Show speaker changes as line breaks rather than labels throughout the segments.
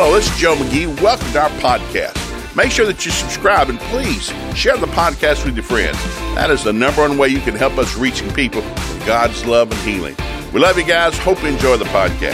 Hello, this is Joe McGee. Welcome to our podcast. Make sure that you subscribe and please share the podcast with your friends. That is the number one way you can help us reaching people with God's love and healing. We love you guys. Hope you enjoy the podcast.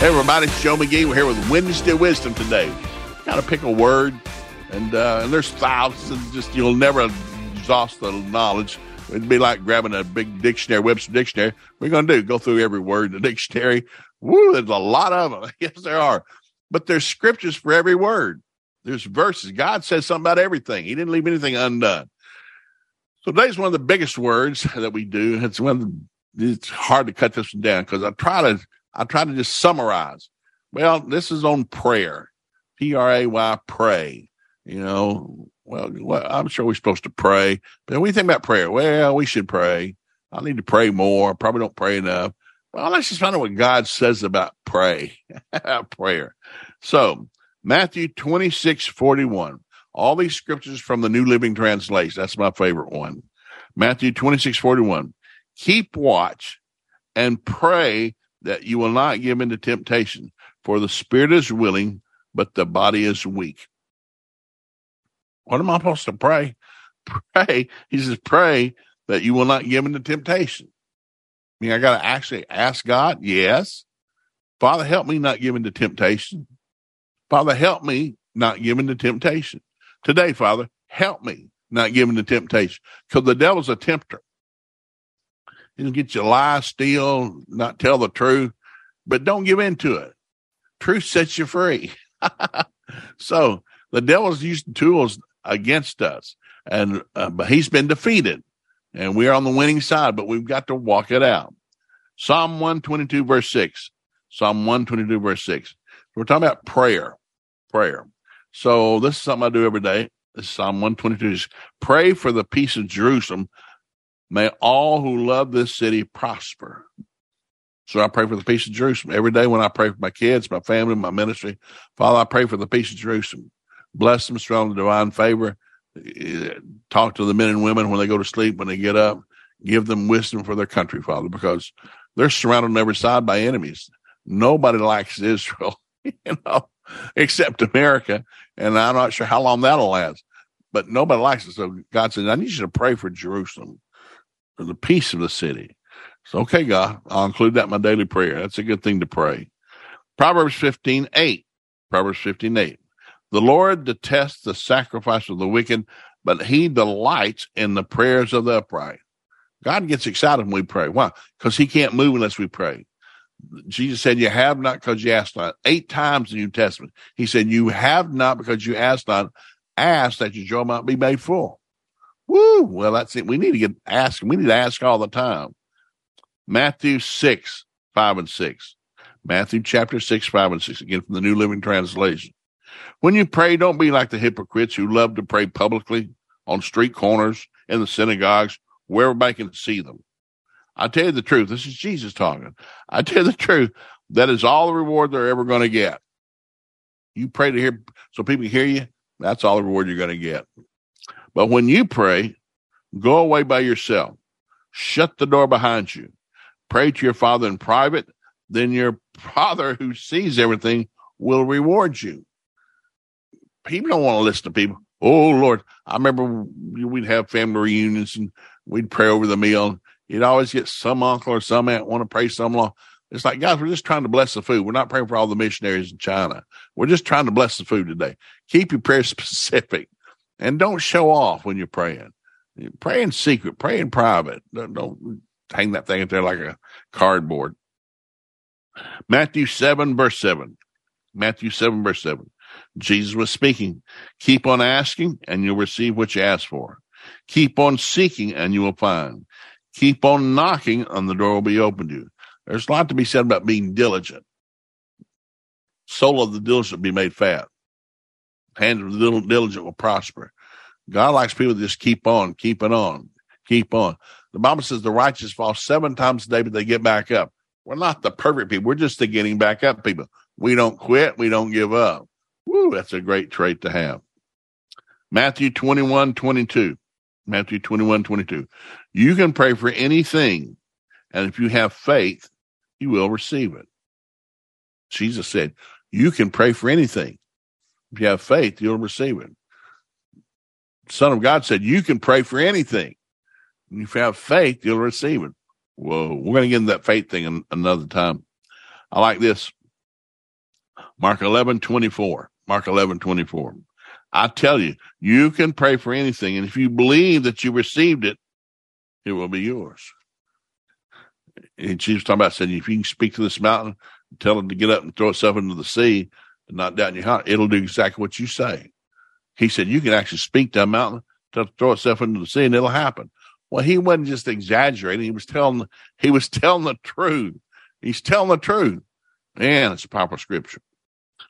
Hey, everybody, it's Joe McGee. We're here with Wednesday Wisdom today. Got to pick a word, and, uh, and there's thousands. Just you'll never exhaust the knowledge. It'd be like grabbing a big dictionary, Webster dictionary. We're going to do go through every word in the dictionary. Woo, there's a lot of them. Yes, there are. But there's scriptures for every word. There's verses. God says something about everything. He didn't leave anything undone. So today's one of the biggest words that we do. It's one the, it's hard to cut this one down because I try to I try to just summarize. Well, this is on prayer. P R A Y pray. You know, well, well, I'm sure we're supposed to pray, but when we think about prayer, well, we should pray. I need to pray more. Probably don't pray enough. Well, let's just find out what God says about pray, prayer. So Matthew 26, 41. All these scriptures from the New Living Translation. That's my favorite one. Matthew 26, 41. Keep watch and pray that you will not give into temptation, for the spirit is willing, but the body is weak. What am I supposed to pray? Pray. He says, pray that you will not give into temptation. I mean, I got to actually ask God. Yes. Father, help me not give into temptation. Father, help me not give into temptation. Today, Father, help me not give into temptation because the devil's a tempter. He'll get you lie, steal, not tell the truth, but don't give in to it. Truth sets you free. so the devil's using tools against us, and uh, but he's been defeated, and we're on the winning side. But we've got to walk it out. Psalm one twenty two verse six. Psalm one twenty two verse six. We're talking about prayer, prayer. So this is something I do every day. This is Psalm one twenty two. Pray for the peace of Jerusalem. May all who love this city prosper. So I pray for the peace of Jerusalem every day when I pray for my kids, my family, my ministry. Father, I pray for the peace of Jerusalem bless them, strong divine favor. Talk to the men and women when they go to sleep, when they get up. Give them wisdom for their country, Father, because they're surrounded on every side by enemies. Nobody likes Israel, you know, except America. And I'm not sure how long that'll last, but nobody likes it. So God says, I need you to pray for Jerusalem, for the peace of the city. So, okay, God, I'll include that in my daily prayer. That's a good thing to pray. Proverbs 15, 8. Proverbs 15, 8. The Lord detests the sacrifice of the wicked, but he delights in the prayers of the upright. God gets excited when we pray. Why? Because he can't move unless we pray. Jesus said, You have not because you ask not. Eight times in the New Testament, he said, You have not because you ask not. Ask that your joy might be made full. Woo! Well, that's it. We need to get asking. We need to ask all the time. Matthew 6, 5 and 6. Matthew chapter 6, 5 and 6. Again from the New Living Translation. When you pray, don't be like the hypocrites who love to pray publicly on street corners, in the synagogues, where everybody can see them. I tell you the truth. This is Jesus talking. I tell you the truth. That is all the reward they're ever going to get. You pray to hear so people hear you. That's all the reward you're going to get. But when you pray, go away by yourself. Shut the door behind you. Pray to your father in private. Then your father who sees everything will reward you people don't want to listen to people. Oh Lord, I remember we'd have family reunions and we'd pray over the meal. You'd always get some uncle or some aunt want to pray some long. It's like, guys, we're just trying to bless the food. We're not praying for all the missionaries in China. We're just trying to bless the food today. Keep your prayer specific and don't show off when you're praying. Pray in secret, pray in private. Don't, don't hang that thing up there like a cardboard. Matthew 7, verse 7. Matthew 7, verse 7. Jesus was speaking. Keep on asking and you'll receive what you ask for. Keep on seeking and you will find. Keep on knocking and the door will be opened to you. There's a lot to be said about being diligent. Soul of the diligent will be made fat. Hand of the diligent will prosper. God likes people to just keep on, keep it on, keep on. The Bible says the righteous fall seven times a day, but they get back up. We're not the perfect people. We're just the getting back up people. We don't quit. We don't give up. Woo, that's a great trait to have. Matthew 21, 22. Matthew 21, 22. You can pray for anything, and if you have faith, you will receive it. Jesus said, You can pray for anything. If you have faith, you'll receive it. Son of God said, You can pray for anything. If you have faith, you'll receive it. Whoa, we're going to get into that faith thing another time. I like this. Mark 11, 24. Mark 11, 24. I tell you, you can pray for anything. And if you believe that you received it, it will be yours. And Jesus talking about saying, if you can speak to this mountain, tell it to get up and throw itself into the sea, and not doubt in your heart, it'll do exactly what you say. He said, you can actually speak to a mountain to throw itself into the sea and it'll happen. Well, he wasn't just exaggerating. He was telling, he was telling the truth. He's telling the truth. And it's a powerful scripture.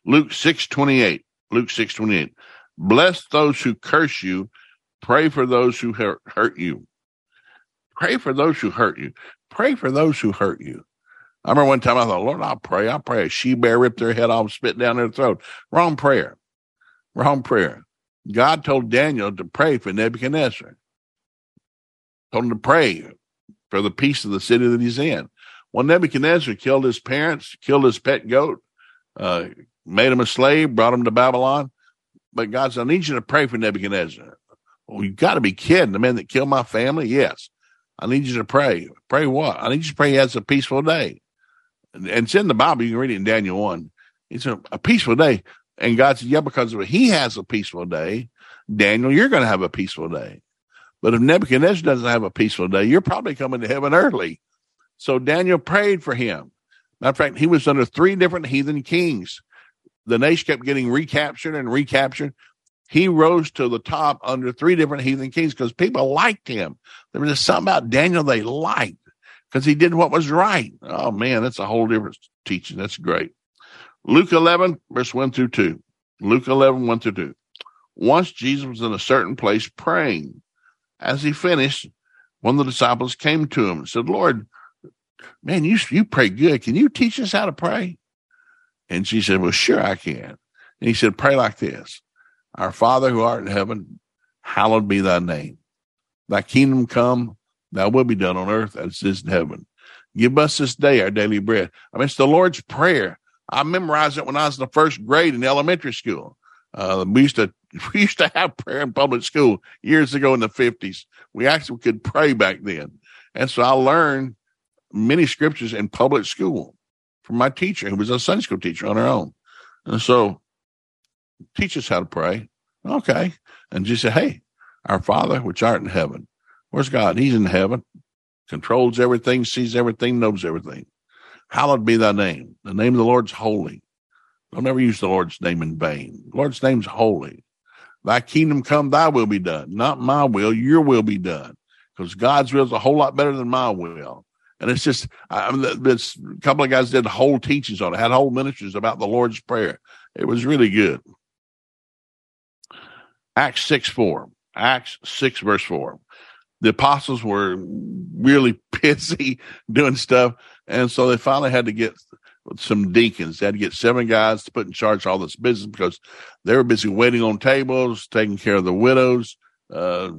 Luke 6 28. Luke 6 28. Bless those who curse you. Pray for those who hurt, you. Pray for those who hurt you. Pray for those who hurt you. I remember one time I thought, Lord, I'll pray. I'll pray a she bear ripped their head off, spit down their throat. Wrong prayer. Wrong prayer. God told Daniel to pray for Nebuchadnezzar. Told him to pray for the peace of the city that he's in. Well, Nebuchadnezzar killed his parents, killed his pet goat, uh, made him a slave, brought him to Babylon. But God said, I need you to pray for Nebuchadnezzar. Well, you got to be kidding. The man that killed my family? Yes. I need you to pray. Pray what? I need you to pray he has a peaceful day. And, it's in the Bible. You can read it in Daniel 1. It's a, a peaceful day. And God said, yeah, because he has a peaceful day, Daniel, you're going to have a peaceful day. But if Nebuchadnezzar doesn't have a peaceful day, you're probably coming to heaven early. So Daniel prayed for him. Matter of fact, he was under three different heathen kings. The nation kept getting recaptured and recaptured. He rose to the top under three different heathen kings because people liked him. There was just something about Daniel they liked because he did what was right. Oh man, that's a whole different teaching. That's great. Luke 11, verse 1 through 2. Luke 11, 1 through 2. Once Jesus was in a certain place praying. As he finished, one of the disciples came to him and said, Lord, man, you, you pray good. Can you teach us how to pray? And she said, Well, sure, I can. And he said, Pray like this Our Father who art in heaven, hallowed be thy name. Thy kingdom come, thy will be done on earth as it is in heaven. Give us this day our daily bread. I mean, it's the Lord's Prayer. I memorized it when I was in the first grade in elementary school. Uh, we used to we used to have prayer in public school years ago in the fifties. We actually could pray back then, and so I learned many scriptures in public school from my teacher, who was a Sunday school teacher on her own. And so, teach us how to pray. Okay, and she said, "Hey, our Father which art in heaven." Where's God? He's in heaven, controls everything, sees everything, knows everything. Hallowed be thy name. The name of the Lord's holy. Don't ever use the Lord's name in vain. The Lord's name's holy. Thy kingdom come, thy will be done. Not my will, your will be done. Because God's will is a whole lot better than my will. And it's just, I mean, a couple of guys did whole teachings on it, had whole ministries about the Lord's Prayer. It was really good. Acts 6 4. Acts 6 verse 4. The apostles were really busy doing stuff. And so they finally had to get some deacons. They had to get seven guys to put in charge all this business because they were busy waiting on tables, taking care of the widows, uh,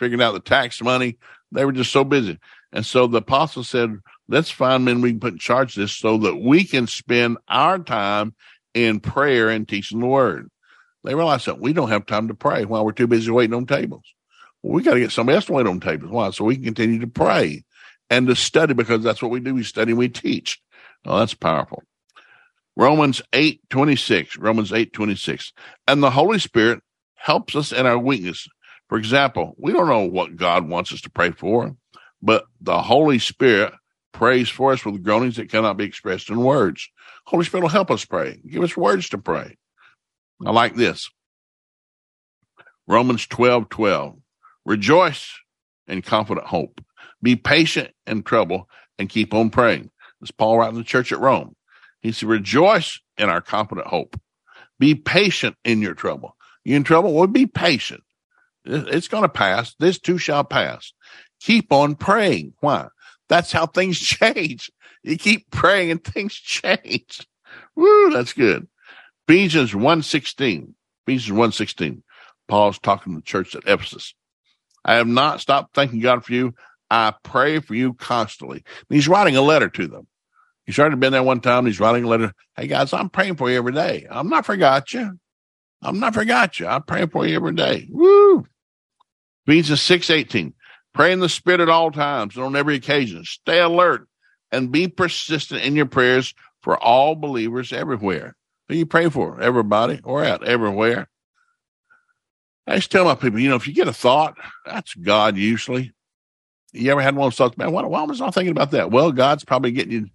figuring out the tax money. They were just so busy. And so the apostle said, let's find men we can put in charge of this so that we can spend our time in prayer and teaching the word. They realized that we don't have time to pray while we're too busy waiting on tables. Well, we got to get somebody else to wait on tables. Why? So we can continue to pray and to study because that's what we do. We study, we teach. Oh, that's powerful. Romans 8 26. Romans 8 26. And the Holy Spirit helps us in our weakness. For example, we don't know what God wants us to pray for, but the Holy Spirit prays for us with groanings that cannot be expressed in words. Holy Spirit will help us pray, give us words to pray. I like this. Romans 12 12. Rejoice in confident hope. Be patient in trouble and keep on praying. As Paul writing the church at Rome. He said, rejoice in our confident hope. Be patient in your trouble. You in trouble? Well, be patient. It's going to pass. This too shall pass. Keep on praying. Why? That's how things change. You keep praying and things change. Woo, that's good. Ephesians 1.16. Ephesians 1.16. Paul's talking to the church at Ephesus. I have not stopped thanking God for you. I pray for you constantly. And he's writing a letter to them. He's already been there one time. He's writing a letter. Hey guys, I'm praying for you every day. I'm not forgot you. I'm not forgot you. I'm praying for you every day. Woo! Ephesians six eighteen. Pray in the Spirit at all times and on every occasion. Stay alert and be persistent in your prayers for all believers everywhere. Who you pray for? Everybody or out everywhere. I just tell my people, you know, if you get a thought, that's God usually. You ever had one of those thoughts, man, why, why was I thinking about that? Well, God's probably getting you,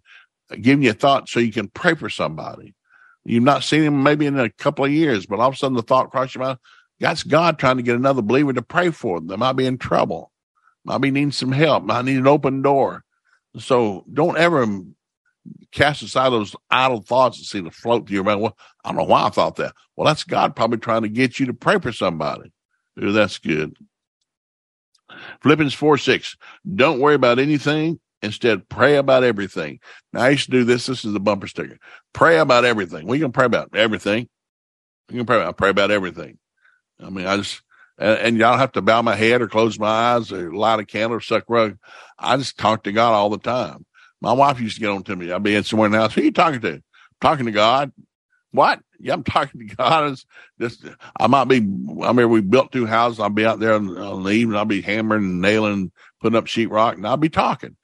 giving you a thought so you can pray for somebody. You've not seen him maybe in a couple of years, but all of a sudden the thought crosses your mind. That's God trying to get another believer to pray for them. They might be in trouble, might be needing some help, might need an open door. So don't ever cast aside those idle thoughts and see the float through your mind. Well, I don't know why I thought that. Well, that's God probably trying to get you to pray for somebody. Ooh, that's good. Philippians 4 6. Don't worry about anything. Instead, pray about everything. Now, I used to do this. This is the bumper sticker. Pray about everything. We can pray about everything. We can pray about, pray about everything. I mean, I just, and, and y'all have to bow my head or close my eyes or light a candle or suck rug. I just talk to God all the time. My wife used to get on to me. I'd be in somewhere in the house. Who you talking to? I'm Talking to God. What? Yeah, I'm talking to God. It's just, I might be, I mean, we built two houses. I'll be out there on, the evening. I'll be hammering and nailing, putting up sheetrock, and I'll be talking.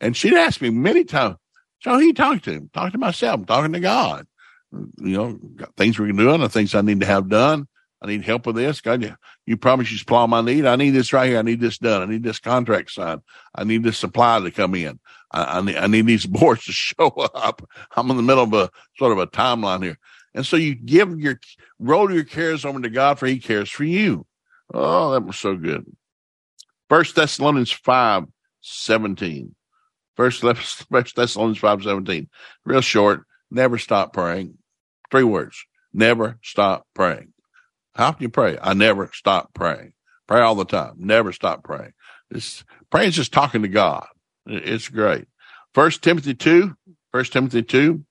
And she'd ask me many times, so you talking to? Talking to myself. Talking to God. You know, things we're doing, the things I need to have done. I need help with this. God, you, you promise you supply my need. I need this right here. I need this done. I need this contract signed. I need this supply to come in. I, I, need, I need these boards to show up. I'm in the middle of a sort of a timeline here. And so you give your, roll your cares over to God for he cares for you. Oh, that was so good. First Thessalonians 5, 17. First, First Thessalonians 5, 17. Real short. Never stop praying. Three words. Never stop praying. How can you pray? I never stop praying. Pray all the time. Never stop praying. It's, praying is just talking to God. It's great. First Timothy 2, First Timothy 2,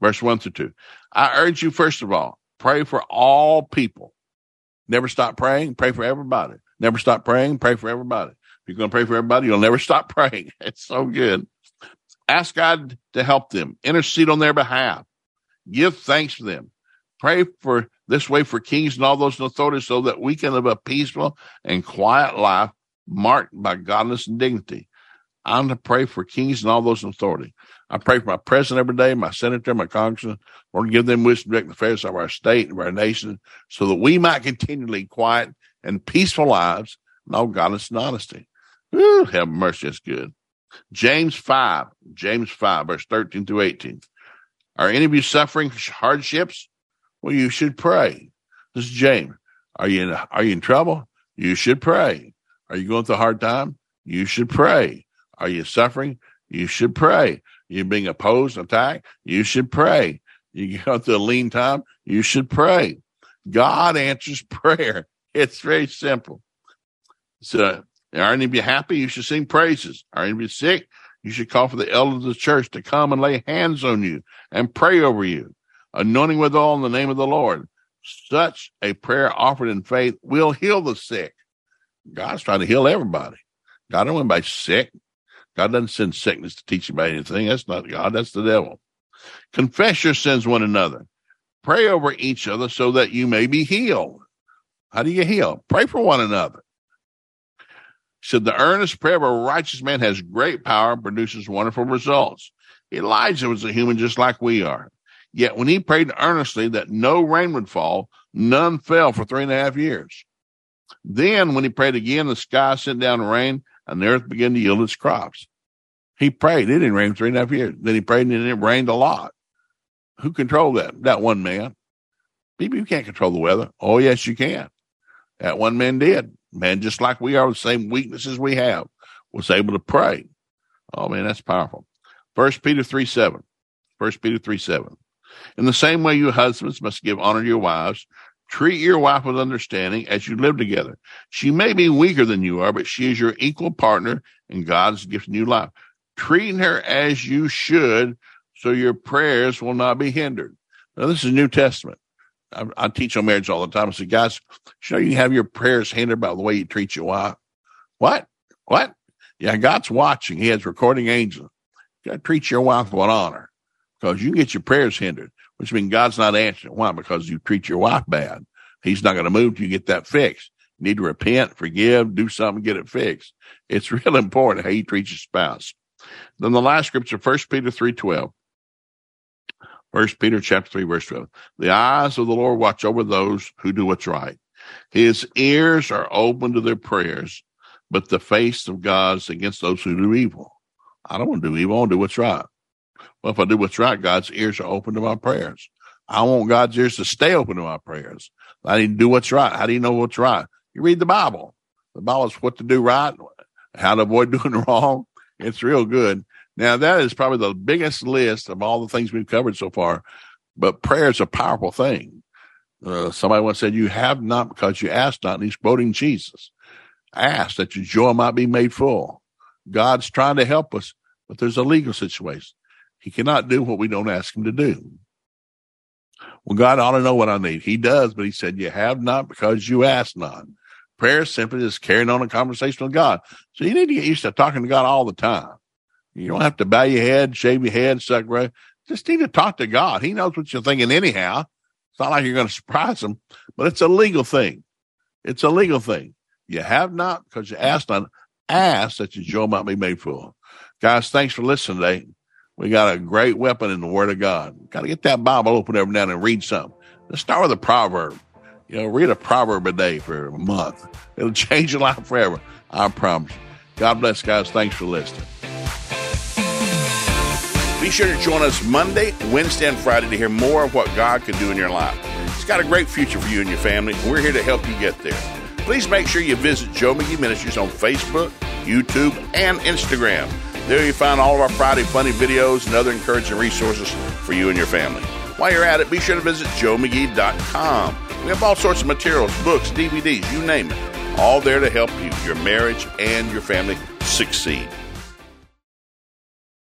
verse 1 through 2. I urge you, first of all, pray for all people. Never stop praying. Pray for everybody. Never stop praying. Pray for everybody. If you're going to pray for everybody, you'll never stop praying. It's so good. Ask God to help them. Intercede on their behalf. Give thanks for them. Pray for this way for kings and all those in authority so that we can live a peaceful and quiet life marked by godliness and dignity. I'm to pray for kings and all those in authority. I pray for my president every day, my senator, my congressman. Lord, give them wisdom to direct the affairs of our state and of our nation so that we might continually quiet and peaceful lives and all godliness and honesty. Have mercy, that's good. James 5, James 5, verse 13 through 18. Are any of you suffering hardships? Well, you should pray. This is James. Are you in, are you in trouble? You should pray. Are you going through a hard time? You should pray. Are you suffering? You should pray. You're being opposed, attacked? You should pray. You go through a lean time? You should pray. God answers prayer. It's very simple. So, are any of you happy? You should sing praises. Are any of you sick? You should call for the elders of the church to come and lay hands on you and pray over you, anointing with all in the name of the Lord. Such a prayer offered in faith will heal the sick. God's trying to heal everybody. God don't want anybody sick. God doesn't send sickness to teach you about anything. That's not God. That's the devil. Confess your sins one another. Pray over each other so that you may be healed. How do you heal? Pray for one another. said the earnest prayer of a righteous man has great power and produces wonderful results. Elijah was a human just like we are. Yet when he prayed earnestly that no rain would fall, none fell for three and a half years. Then when he prayed again, the sky sent down rain and the earth began to yield its crops. He prayed. It didn't rain three and a half years. Then he prayed and it rained a lot. Who controlled that? That one man. People, you can't control the weather. Oh, yes, you can. That one man did. Man, just like we are, the same weaknesses we have, was able to pray. Oh, man, that's powerful. First Peter 3 7. First Peter 3 7. In the same way, you husbands must give honor to your wives, Treat your wife with understanding as you live together. She may be weaker than you are, but she is your equal partner in God's given you life. Treat her as you should so your prayers will not be hindered. Now, this is New Testament. I, I teach on marriage all the time. I say, guys, know you have your prayers hindered by the way you treat your wife. What? What? Yeah, God's watching. He has recording angels. You got to treat your wife with honor. Because you can get your prayers hindered, which means God's not answering. Why? Because you treat your wife bad. He's not going to move till you get that fixed. You need to repent, forgive, do something, get it fixed. It's real important how you treat your spouse. Then the last scripture, First Peter three twelve. First Peter chapter three verse twelve. The eyes of the Lord watch over those who do what's right. His ears are open to their prayers, but the face of God is against those who do evil. I don't want to do evil. I want to do what's right. Well, if I do what's right, God's ears are open to my prayers. I want God's ears to stay open to my prayers. I need to do what's right. How do you know what's right? You read the Bible. The Bible is what to do right, how to avoid doing wrong. It's real good. Now, that is probably the biggest list of all the things we've covered so far, but prayer is a powerful thing. Uh, somebody once said, You have not because you ask not, and he's quoting Jesus. Ask that your joy might be made full. God's trying to help us, but there's a legal situation. He cannot do what we don't ask him to do. Well, God ought to know what I need. He does, but he said, You have not because you ask not. Prayer is simply is carrying on a conversation with God. So you need to get used to talking to God all the time. You don't have to bow your head, shave your head, suck right. Just need to talk to God. He knows what you're thinking anyhow. It's not like you're going to surprise him, but it's a legal thing. It's a legal thing. You have not because you asked not. Ask that your joy might be made full. Guys, thanks for listening today. We got a great weapon in the Word of God. Got to get that Bible open every now and read something. Let's start with a proverb. You know, read a proverb a day for a month. It'll change your life forever. I promise. God bless, guys. Thanks for listening. Be sure to join us Monday, Wednesday, and Friday to hear more of what God can do in your life. He's got a great future for you and your family. And we're here to help you get there. Please make sure you visit Joe McGee Ministries on Facebook, YouTube, and Instagram. There you find all of our Friday funny videos and other encouraging resources for you and your family. While you're at it, be sure to visit joemcgee.com. We have all sorts of materials, books, DVDs, you name it, all there to help you, your marriage, and your family succeed.